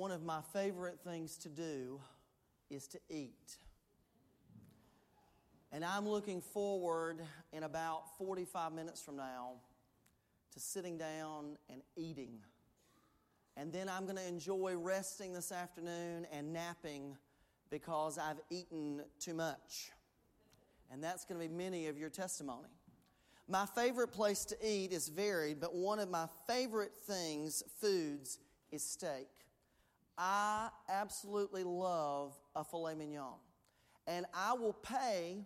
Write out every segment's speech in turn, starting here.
one of my favorite things to do is to eat. And I'm looking forward in about 45 minutes from now to sitting down and eating. And then I'm going to enjoy resting this afternoon and napping because I've eaten too much. And that's going to be many of your testimony. My favorite place to eat is varied, but one of my favorite things, foods, is steak. I absolutely love a filet mignon. And I will pay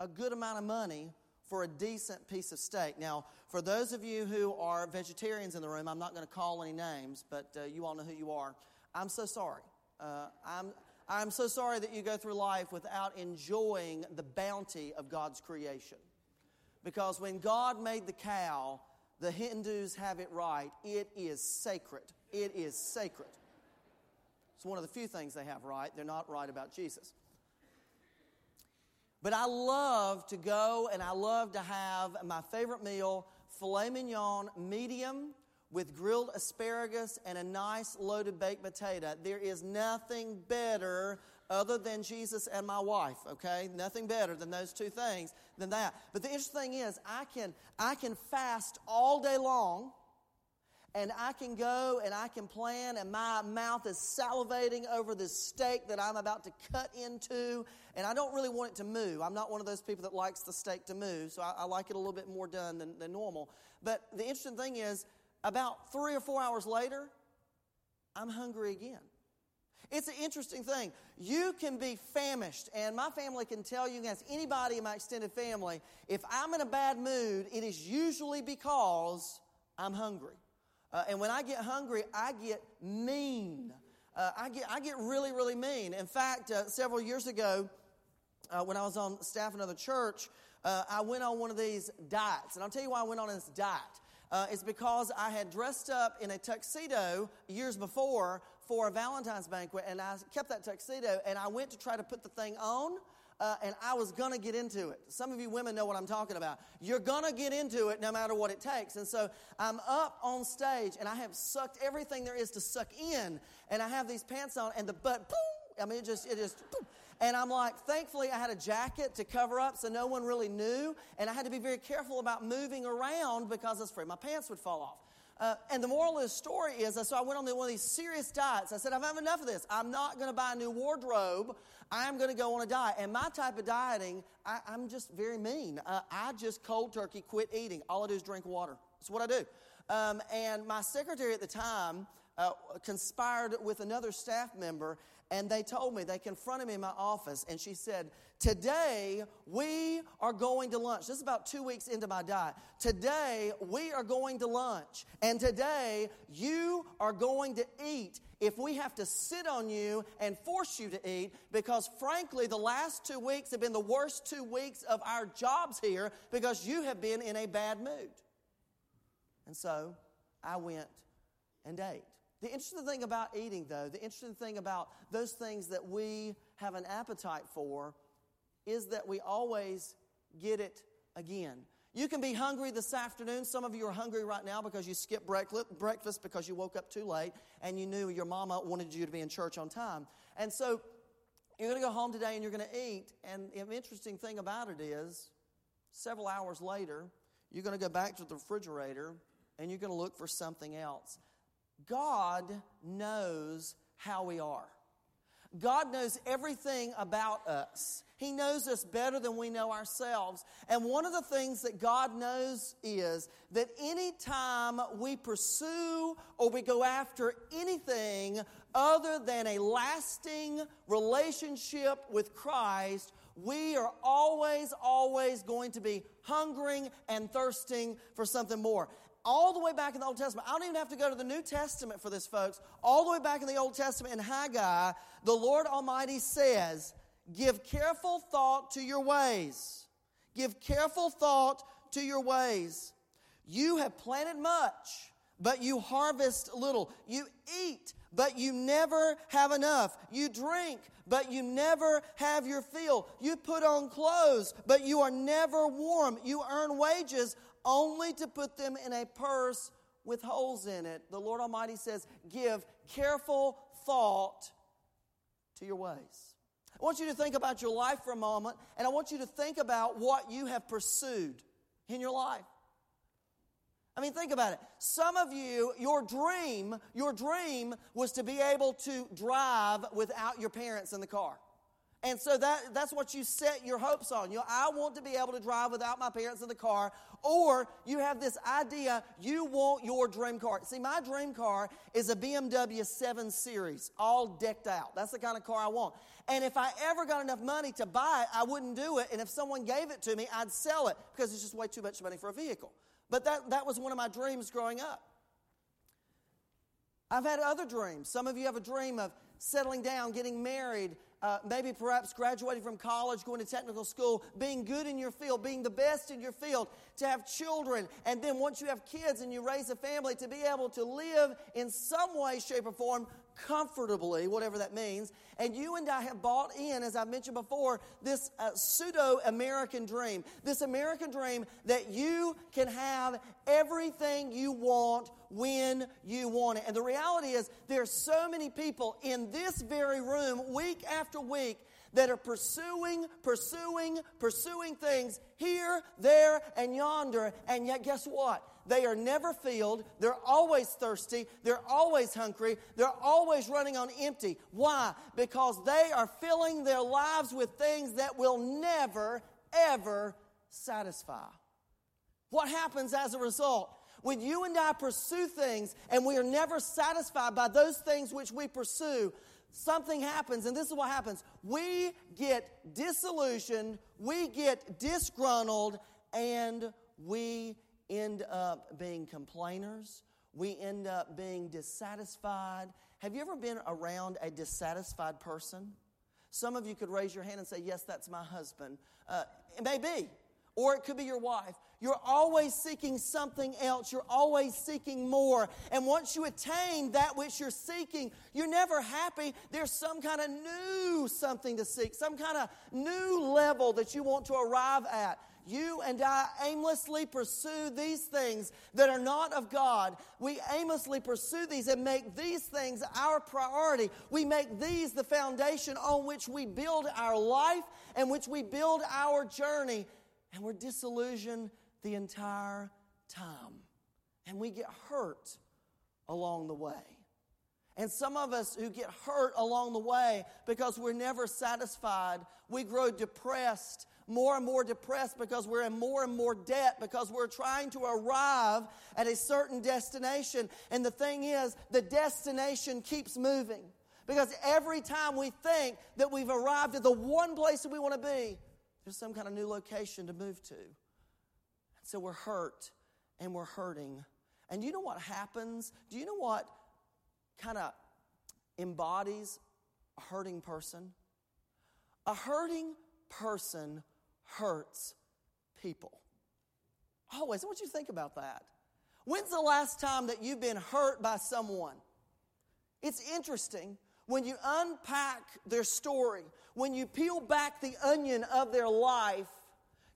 a good amount of money for a decent piece of steak. Now, for those of you who are vegetarians in the room, I'm not going to call any names, but uh, you all know who you are. I'm so sorry. Uh, I'm, I'm so sorry that you go through life without enjoying the bounty of God's creation. Because when God made the cow, the Hindus have it right. It is sacred. It is sacred. It's one of the few things they have right. They're not right about Jesus. But I love to go and I love to have my favorite meal filet mignon, medium, with grilled asparagus and a nice loaded baked potato. There is nothing better other than Jesus and my wife, okay? Nothing better than those two things than that. But the interesting thing is I can I can fast all day long and I can go and I can plan, and my mouth is salivating over this steak that I'm about to cut into, and I don't really want it to move. I'm not one of those people that likes the steak to move, so I, I like it a little bit more done than, than normal. But the interesting thing is, about three or four hours later, I'm hungry again. It's an interesting thing. You can be famished, and my family can tell you, as anybody in my extended family, if I'm in a bad mood, it is usually because I'm hungry. Uh, and when I get hungry, I get mean. Uh, I, get, I get really, really mean. In fact, uh, several years ago, uh, when I was on staff in another church, uh, I went on one of these diets. And I'll tell you why I went on this diet. Uh, it's because I had dressed up in a tuxedo years before for a Valentine's banquet, and I kept that tuxedo, and I went to try to put the thing on, uh, and I was going to get into it. Some of you women know what I'm talking about. You're going to get into it no matter what it takes. And so I'm up on stage and I have sucked everything there is to suck in, and I have these pants on, and the butt, boom, I mean, it just, it just, boom. And I'm like, thankfully, I had a jacket to cover up so no one really knew. And I had to be very careful about moving around because I was afraid my pants would fall off. Uh, and the moral of the story is, so I went on one of these serious diets. I said, I've had enough of this. I'm not going to buy a new wardrobe. I'm going to go on a diet. And my type of dieting, I, am just very mean. Uh, I just cold turkey quit eating. All I do is drink water. That's what I do. Um, and my secretary at the time uh, conspired with another staff member, and they told me, they confronted me in my office, and she said, Today we are going to lunch. This is about two weeks into my diet. Today we are going to lunch, and today you are going to eat if we have to sit on you and force you to eat, because frankly, the last two weeks have been the worst two weeks of our jobs here because you have been in a bad mood. And so I went and ate. The interesting thing about eating, though, the interesting thing about those things that we have an appetite for is that we always get it again. You can be hungry this afternoon. Some of you are hungry right now because you skipped breakfast because you woke up too late and you knew your mama wanted you to be in church on time. And so you're going to go home today and you're going to eat. And the interesting thing about it is, several hours later, you're going to go back to the refrigerator and you're going to look for something else. God knows how we are. God knows everything about us. He knows us better than we know ourselves. And one of the things that God knows is that anytime we pursue or we go after anything other than a lasting relationship with Christ, we are always, always going to be hungering and thirsting for something more all the way back in the Old Testament. I don't even have to go to the New Testament for this, folks. All the way back in the Old Testament in Haggai, the Lord Almighty says, Give careful thought to your ways. Give careful thought to your ways. You have planted much, but you harvest little. You eat, but you never have enough. You drink, but you never have your fill. You put on clothes, but you are never warm. You earn wages only to put them in a purse with holes in it. The Lord Almighty says, Give careful thought to your ways. I want you to think about your life for a moment, and I want you to think about what you have pursued in your life. I mean, think about it. Some of you, your dream, your dream was to be able to drive without your parents in the car. And so that, that's what you set your hopes on. You know, I want to be able to drive without my parents in the car. Or you have this idea you want your dream car. See, my dream car is a BMW 7 Series, all decked out. That's the kind of car I want. And if I ever got enough money to buy it, I wouldn't do it. And if someone gave it to me, I'd sell it because it's just way too much money for a vehicle. But that, that was one of my dreams growing up. I've had other dreams. Some of you have a dream of settling down, getting married, uh, maybe perhaps graduating from college, going to technical school, being good in your field, being the best in your field, to have children, and then once you have kids and you raise a family, to be able to live in some way, shape, or form comfortably, whatever that means. And you and I have bought in, as I mentioned before, this uh, pseudo American dream. This American dream that you can have everything you want when you want it. And the reality is, there are so many people in this very room, week after week, that are pursuing, pursuing, pursuing things here, there, and yonder. And yet, guess what? They are never filled. They're always thirsty. They're always hungry. They're always running on empty. Why? Because they are filling their lives with things that will never, ever satisfy. What happens as a result? When you and I pursue things and we are never satisfied by those things which we pursue, something happens, and this is what happens. We get disillusioned, we get disgruntled, and we end up being complainers. We end up being dissatisfied. Have you ever been around a dissatisfied person? Some of you could raise your hand and say, Yes, that's my husband. Uh, it may be. Or it could be your wife. You're always seeking something else. You're always seeking more. And once you attain that which you're seeking, you're never happy. There's some kind of new something to seek, some kind of new level that you want to arrive at you and I aimlessly pursue these things that are not of God. We aimlessly pursue these and make these things our priority. We make these the foundation on which we build our life and which we build our journey. And we're disillusioned the entire time. And we get hurt along the way. And some of us who get hurt along the way because we're never satisfied, we grow depressed more and more depressed because we're in more and more debt because we're trying to arrive at a certain destination. And the thing is, the destination keeps moving. Because every time we think that we've arrived at the one place that we want to be, there's some kind of new location to move to. So we're hurt and we're hurting. And you know what happens? Do you know what kind of embodies a hurting person? A hurting person hurts people. Always. I want you to think about that. When's the last time that you've been hurt by someone? It's interesting when you unpack their story, when you peel back the onion of their life.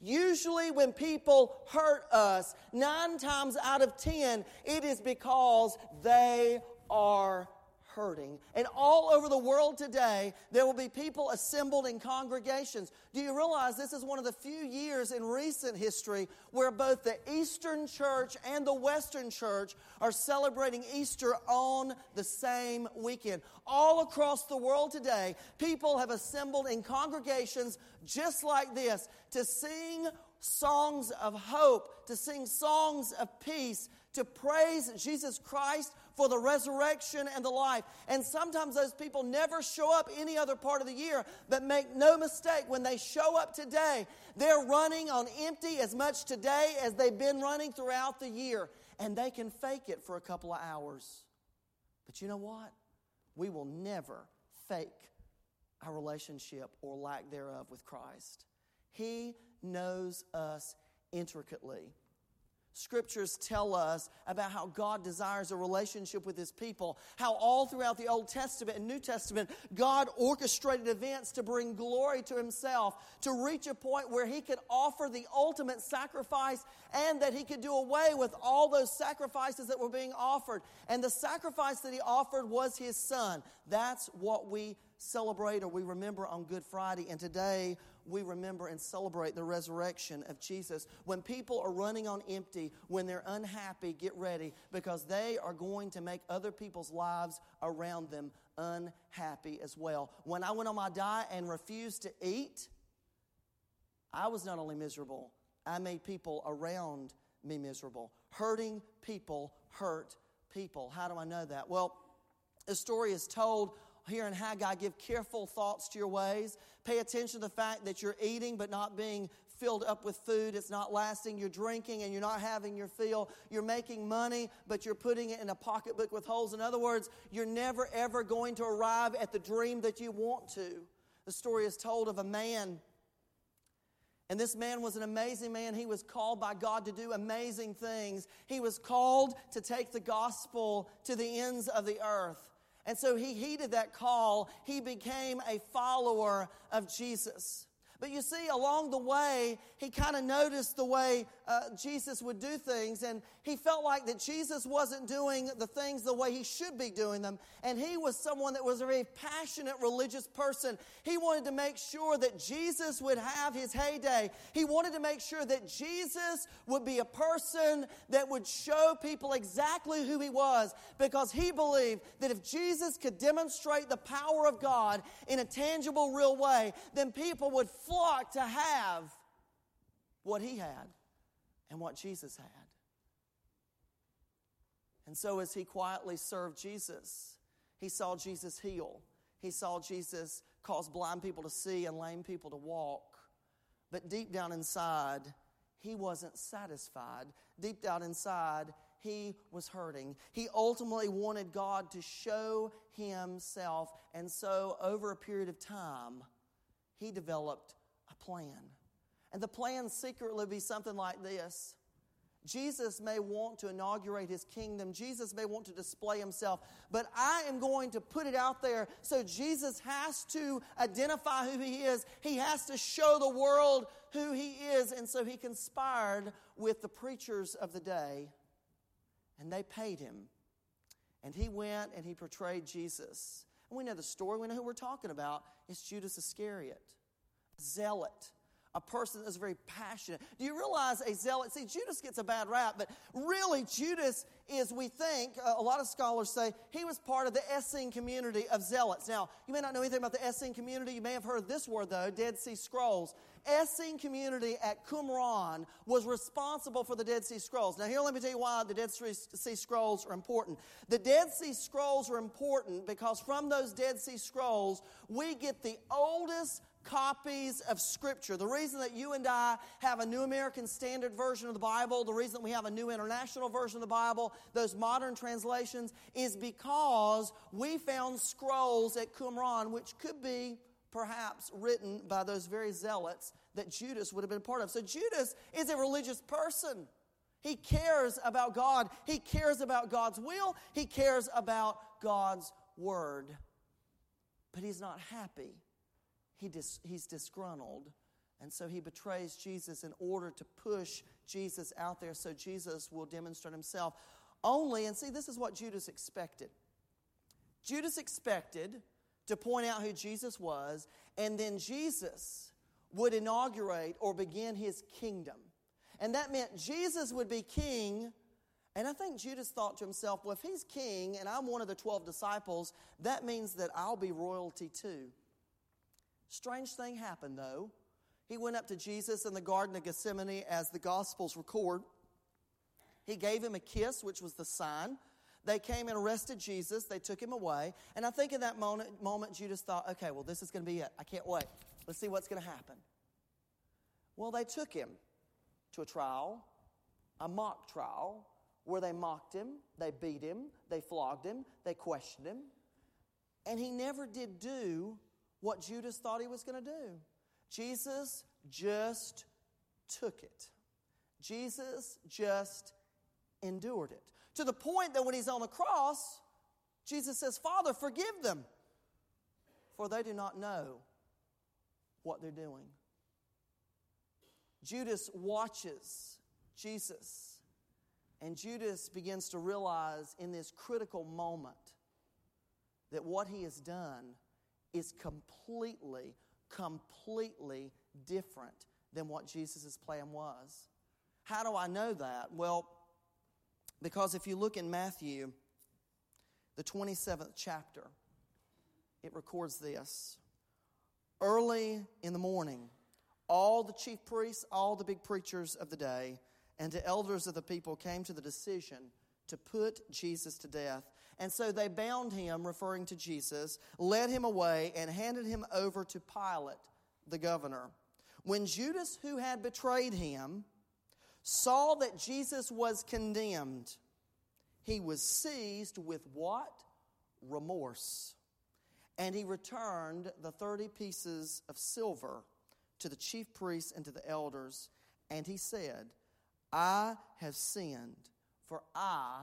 Usually, when people hurt us, nine times out of ten, it is because they are hurting. And all over the world today, there will be people assembled in congregations. Do you realize this is one of the few years in recent history where both the Eastern Church and the Western Church are celebrating Easter on the same weekend? All across the world today, people have assembled in congregations just like this to sing songs of hope, to sing songs of peace, to praise Jesus Christ for the resurrection and the life. And sometimes those people never show up any other part of the year, but make no mistake, when they show up today, they're running on empty as much today as they've been running throughout the year. And they can fake it for a couple of hours. But you know what? We will never fake our relationship or lack thereof with Christ. He knows us intricately. Scriptures tell us about how God desires a relationship with his people. How all throughout the Old Testament and New Testament, God orchestrated events to bring glory to himself, to reach a point where he could offer the ultimate sacrifice and that he could do away with all those sacrifices that were being offered. And the sacrifice that he offered was his son. That's what we celebrate or we remember on Good Friday. And today we remember and celebrate the resurrection of Jesus. When people are running on empty, when they're unhappy, get ready because they are going to make other people's lives around them unhappy as well. When I went on my diet and refused to eat, I was not only miserable, I made people around me miserable. Hurting people hurt people. How do I know that? Well, the story is told here in Haggai, give careful thoughts to your ways. Pay attention to the fact that you're eating but not being filled up with food. It's not lasting. You're drinking and you're not having your fill. You're making money, but you're putting it in a pocketbook with holes. In other words, you're never ever going to arrive at the dream that you want to. The story is told of a man. And this man was an amazing man. He was called by God to do amazing things. He was called to take the gospel to the ends of the earth. And so he heeded that call. He became a follower of Jesus. But you see, along the way, he kind of noticed the way uh, Jesus would do things, and he felt like that Jesus wasn't doing the things the way he should be doing them. And he was someone that was a very passionate religious person. He wanted to make sure that Jesus would have his heyday. He wanted to make sure that Jesus would be a person that would show people exactly who he was, because he believed that if Jesus could demonstrate the power of God in a tangible, real way, then people would flock to have what he had and what Jesus had. And so, as he quietly served Jesus, he saw Jesus heal. He saw Jesus cause blind people to see and lame people to walk. But deep down inside, he wasn't satisfied. Deep down inside, he was hurting. He ultimately wanted God to show himself. And so, over a period of time, he developed plan. And the plan secretly be something like this Jesus may want to inaugurate his kingdom. Jesus may want to display himself, but I am going to put it out there so Jesus has to identify who he is. He has to show the world who he is. And so he conspired with the preachers of the day, and they paid him. And he went and he portrayed Jesus. And we know the story, we know who we're talking about. It's Judas Iscariot zealot, a person that's very passionate. Do you realize a zealot? See, Judas gets a bad rap, but really, Judas is, we think, uh, a lot of scholars say, he was part of the Essene community of zealots. Now, you may not know anything about the Essene community. You may have heard this word, though Dead Sea Scrolls. Essene community at Qumran was responsible for the Dead Sea Scrolls. Now, here, let me tell you why the Dead Sea Scrolls are important. The Dead Sea Scrolls are important because from those Dead Sea Scrolls, we get the oldest copies of Scripture. The reason that you and I have a New American Standard Version of the Bible, the reason that we have a New International Version of the Bible, those modern translations, is because we found scrolls at Qumran, which could be perhaps written by those very zealots that Judas would have been part of. So Judas is a religious person. He cares about God. He cares about God's will. He cares about God's word. But he's not happy he dis, he's disgruntled. And so he betrays Jesus in order to push Jesus out there so Jesus will demonstrate himself. Only, and see, this is what Judas expected. Judas expected to point out who Jesus was, and then Jesus would inaugurate or begin his kingdom. And that meant Jesus would be king. And I think Judas thought to himself, well, if he's king and I'm one of the 12 disciples, that means that I'll be royalty too. Strange thing happened, though. He went up to Jesus in the Garden of Gethsemane as the Gospels record. He gave him a kiss, which was the sign. They came and arrested Jesus. They took him away. And I think in that moment, moment Judas thought, okay, well, this is going to be it. I can't wait. Let's see what's going to happen. Well, they took him to a trial, a mock trial, where they mocked him, they beat him, they flogged him, they questioned him. And he never did do what Judas thought he was going to do. Jesus just took it. Jesus just endured it. To the point that when he's on the cross, Jesus says, Father, forgive them, for they do not know what they're doing. Judas watches Jesus, and Judas begins to realize in this critical moment that what he has done is completely, completely different than what Jesus' plan was. How do I know that? Well, because if you look in Matthew, the 27th chapter, it records this. Early in the morning, all the chief priests, all the big preachers of the day, and the elders of the people came to the decision to put Jesus to death. And so they bound him, referring to Jesus, led him away, and handed him over to Pilate, the governor. When Judas, who had betrayed him, saw that Jesus was condemned, he was seized with what? Remorse. And he returned the 30 pieces of silver to the chief priests and to the elders, and he said, I have sinned, for I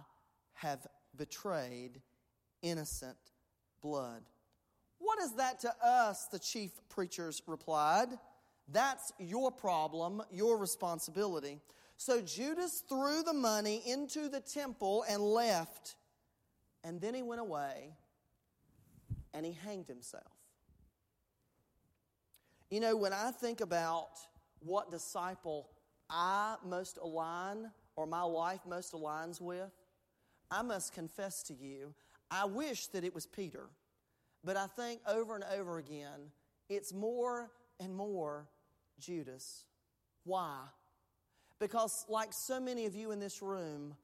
have betrayed innocent blood. What is that to us? The chief preachers replied. That's your problem, your responsibility. So Judas threw the money into the temple and left. And then he went away and he hanged himself. You know, when I think about what disciple I most align or my life most aligns with, I must confess to you, I wish that it was Peter. But I think over and over again, it's more and more Judas. Why? Because, like so many of you in this room,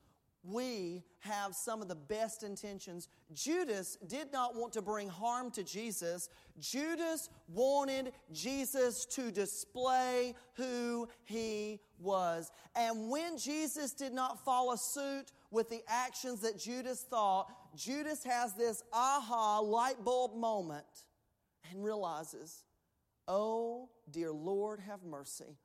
we have some of the best intentions. Judas did not want to bring harm to Jesus. Judas wanted Jesus to display who he was. And when Jesus did not follow suit with the actions that Judas thought, Judas has this aha light bulb moment and realizes, oh, dear Lord, have mercy.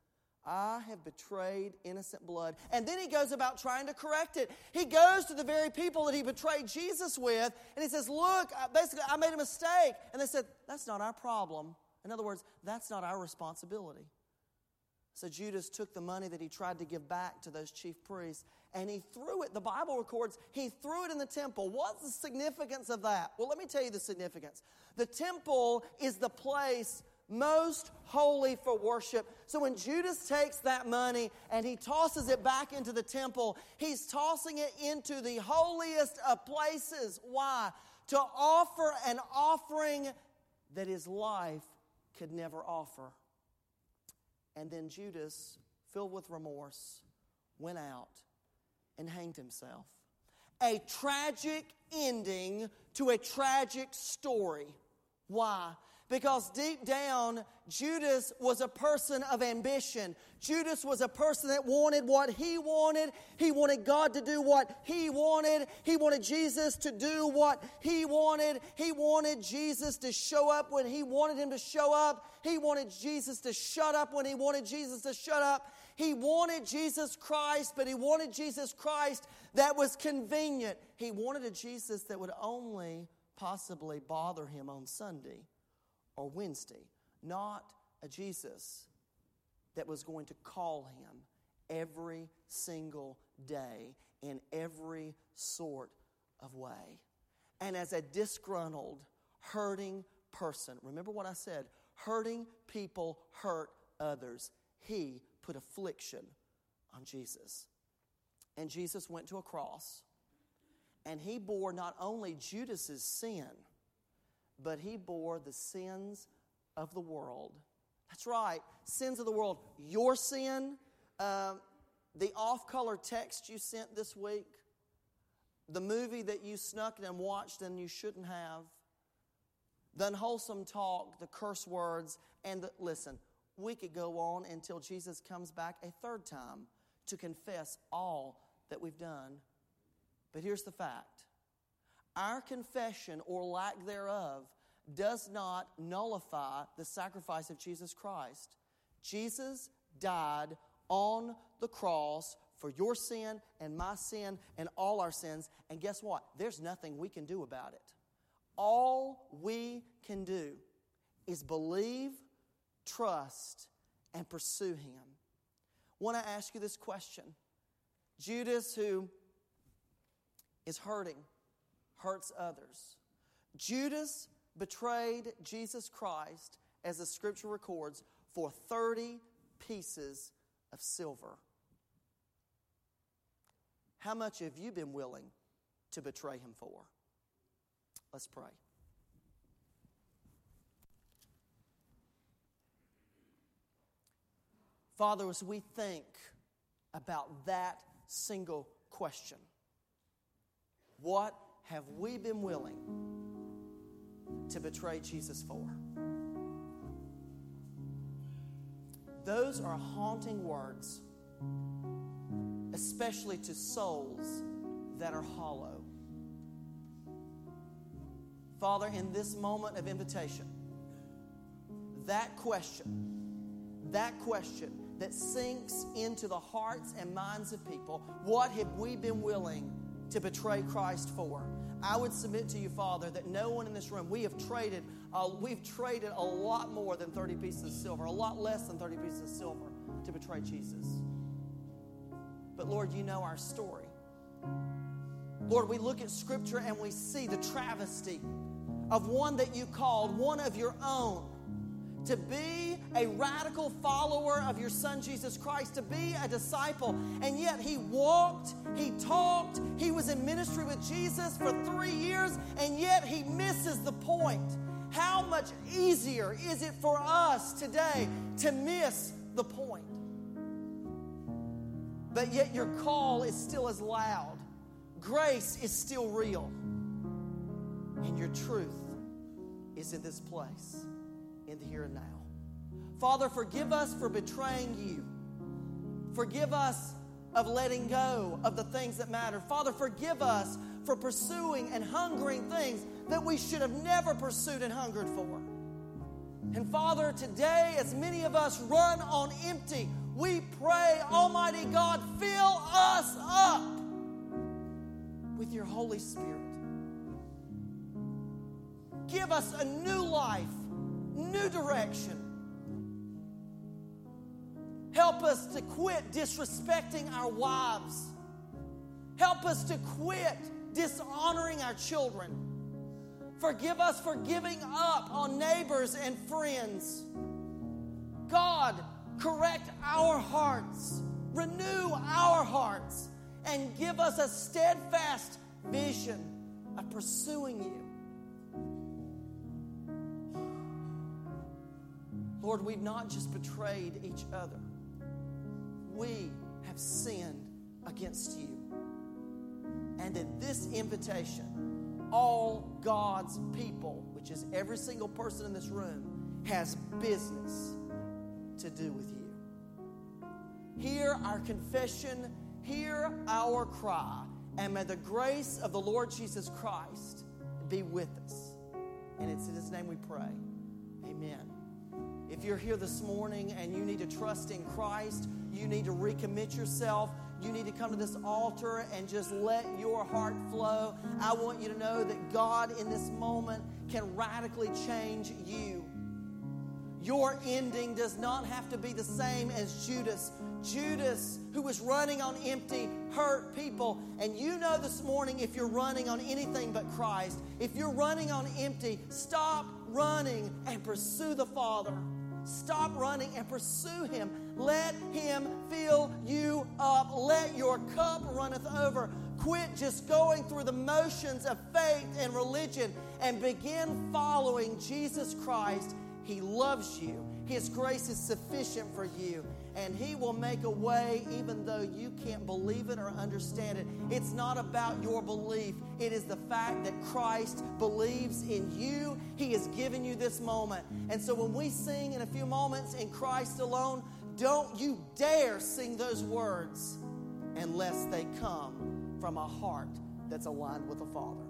I have betrayed innocent blood. And then he goes about trying to correct it. He goes to the very people that he betrayed Jesus with, and he says, Look, basically, I made a mistake. And they said, That's not our problem. In other words, that's not our responsibility. So Judas took the money that he tried to give back to those chief priests and he threw it. The Bible records he threw it in the temple. What's the significance of that? Well, let me tell you the significance. The temple is the place most holy for worship. So when Judas takes that money and he tosses it back into the temple, he's tossing it into the holiest of places. Why? To offer an offering that his life could never offer. And then Judas, filled with remorse, went out and hanged himself. A tragic ending to a tragic story. Why? Because deep down, Judas was a person of ambition. Judas was a person that wanted what he wanted. He wanted God to do what he wanted. He wanted Jesus to do what he wanted. He wanted Jesus to show up when he wanted him to show up. He wanted Jesus to shut up when he wanted Jesus to shut up. He wanted Jesus Christ, but he wanted Jesus Christ that was convenient. He wanted a Jesus that would only possibly bother him on Sunday or Wednesday, not a Jesus that was going to call him every single day in every sort of way. And as a disgruntled, hurting person, remember what I said hurting people hurt others. He put affliction on Jesus. And Jesus went to a cross and he bore not only Judas's sin, but he bore the sins of the world. That's right, sins of the world. Your sin, uh, the off color text you sent this week, the movie that you snuck and watched and you shouldn't have, the unwholesome talk, the curse words, and the, listen, we could go on until Jesus comes back a third time to confess all that we've done. But here's the fact our confession or lack thereof does not nullify the sacrifice of Jesus Christ. Jesus died on the cross for your sin and my sin and all our sins. And guess what? There's nothing we can do about it. All we can do is believe, trust, and pursue Him. Want to ask you this question Judas, who is hurting, hurts others. Judas betrayed Jesus Christ, as the scripture records, for 30 pieces of silver. How much have you been willing to betray him for? Let's pray. Father, as we think about that single question, what have we been willing to betray Jesus for? Those are haunting words, especially to souls that are hollow. Father, in this moment of invitation, that question, that question that sinks into the hearts and minds of people, what have we been willing to betray Christ for? I would submit to you, Father, that no one in this room, we have traded, uh, we've traded a lot more than 30 pieces of silver, a lot less than 30 pieces of silver to betray Jesus. But Lord, you know our story. Lord, we look at Scripture and we see the travesty of one that you called, one of your own, to be a radical follower of your son Jesus Christ, to be a disciple. And yet he walked, he talked, was in ministry with Jesus for three years, and yet he misses the point. How much easier is it for us today to miss the point? But yet your call is still as loud, grace is still real, and your truth is in this place, in the here and now. Father, forgive us for betraying you. Forgive us of letting go of the things that matter. Father, forgive us for pursuing and hungering things that we should have never pursued and hungered for. And Father, today, as many of us run on empty, we pray, Almighty God, fill us up with your Holy Spirit. Give us a new life, new direction. Help us to quit disrespecting our wives. Help us to quit dishonoring our children. Forgive us for giving up on neighbors and friends. God, correct our hearts, renew our hearts, and give us a steadfast vision of pursuing you. Lord, we've not just betrayed each other, we have sinned against you. And in this invitation, all God's people, which is every single person in this room, has business to do with you. Hear our confession, hear our cry, and may the grace of the Lord Jesus Christ be with us. And it's in His name we pray. Amen. If you're here this morning and you need to trust in Christ, you need to recommit yourself. You need to come to this altar and just let your heart flow. I want you to know that God in this moment can radically change you. Your ending does not have to be the same as Judas. Judas, who was running on empty, hurt people. And you know this morning if you're running on anything but Christ, if you're running on empty, stop running and pursue the Father. Stop running and pursue Him. Let Him fill you up. Let your cup runneth over. Quit just going through the motions of faith and religion and begin following Jesus Christ. He loves you. His grace is sufficient for you and He will make a way even though you can't believe it or understand it. It's not about your belief, it is the fact that Christ believes in you. He has given you this moment. And so when we sing in a few moments in Christ alone, don't you dare sing those words unless they come from a heart that's aligned with the Father.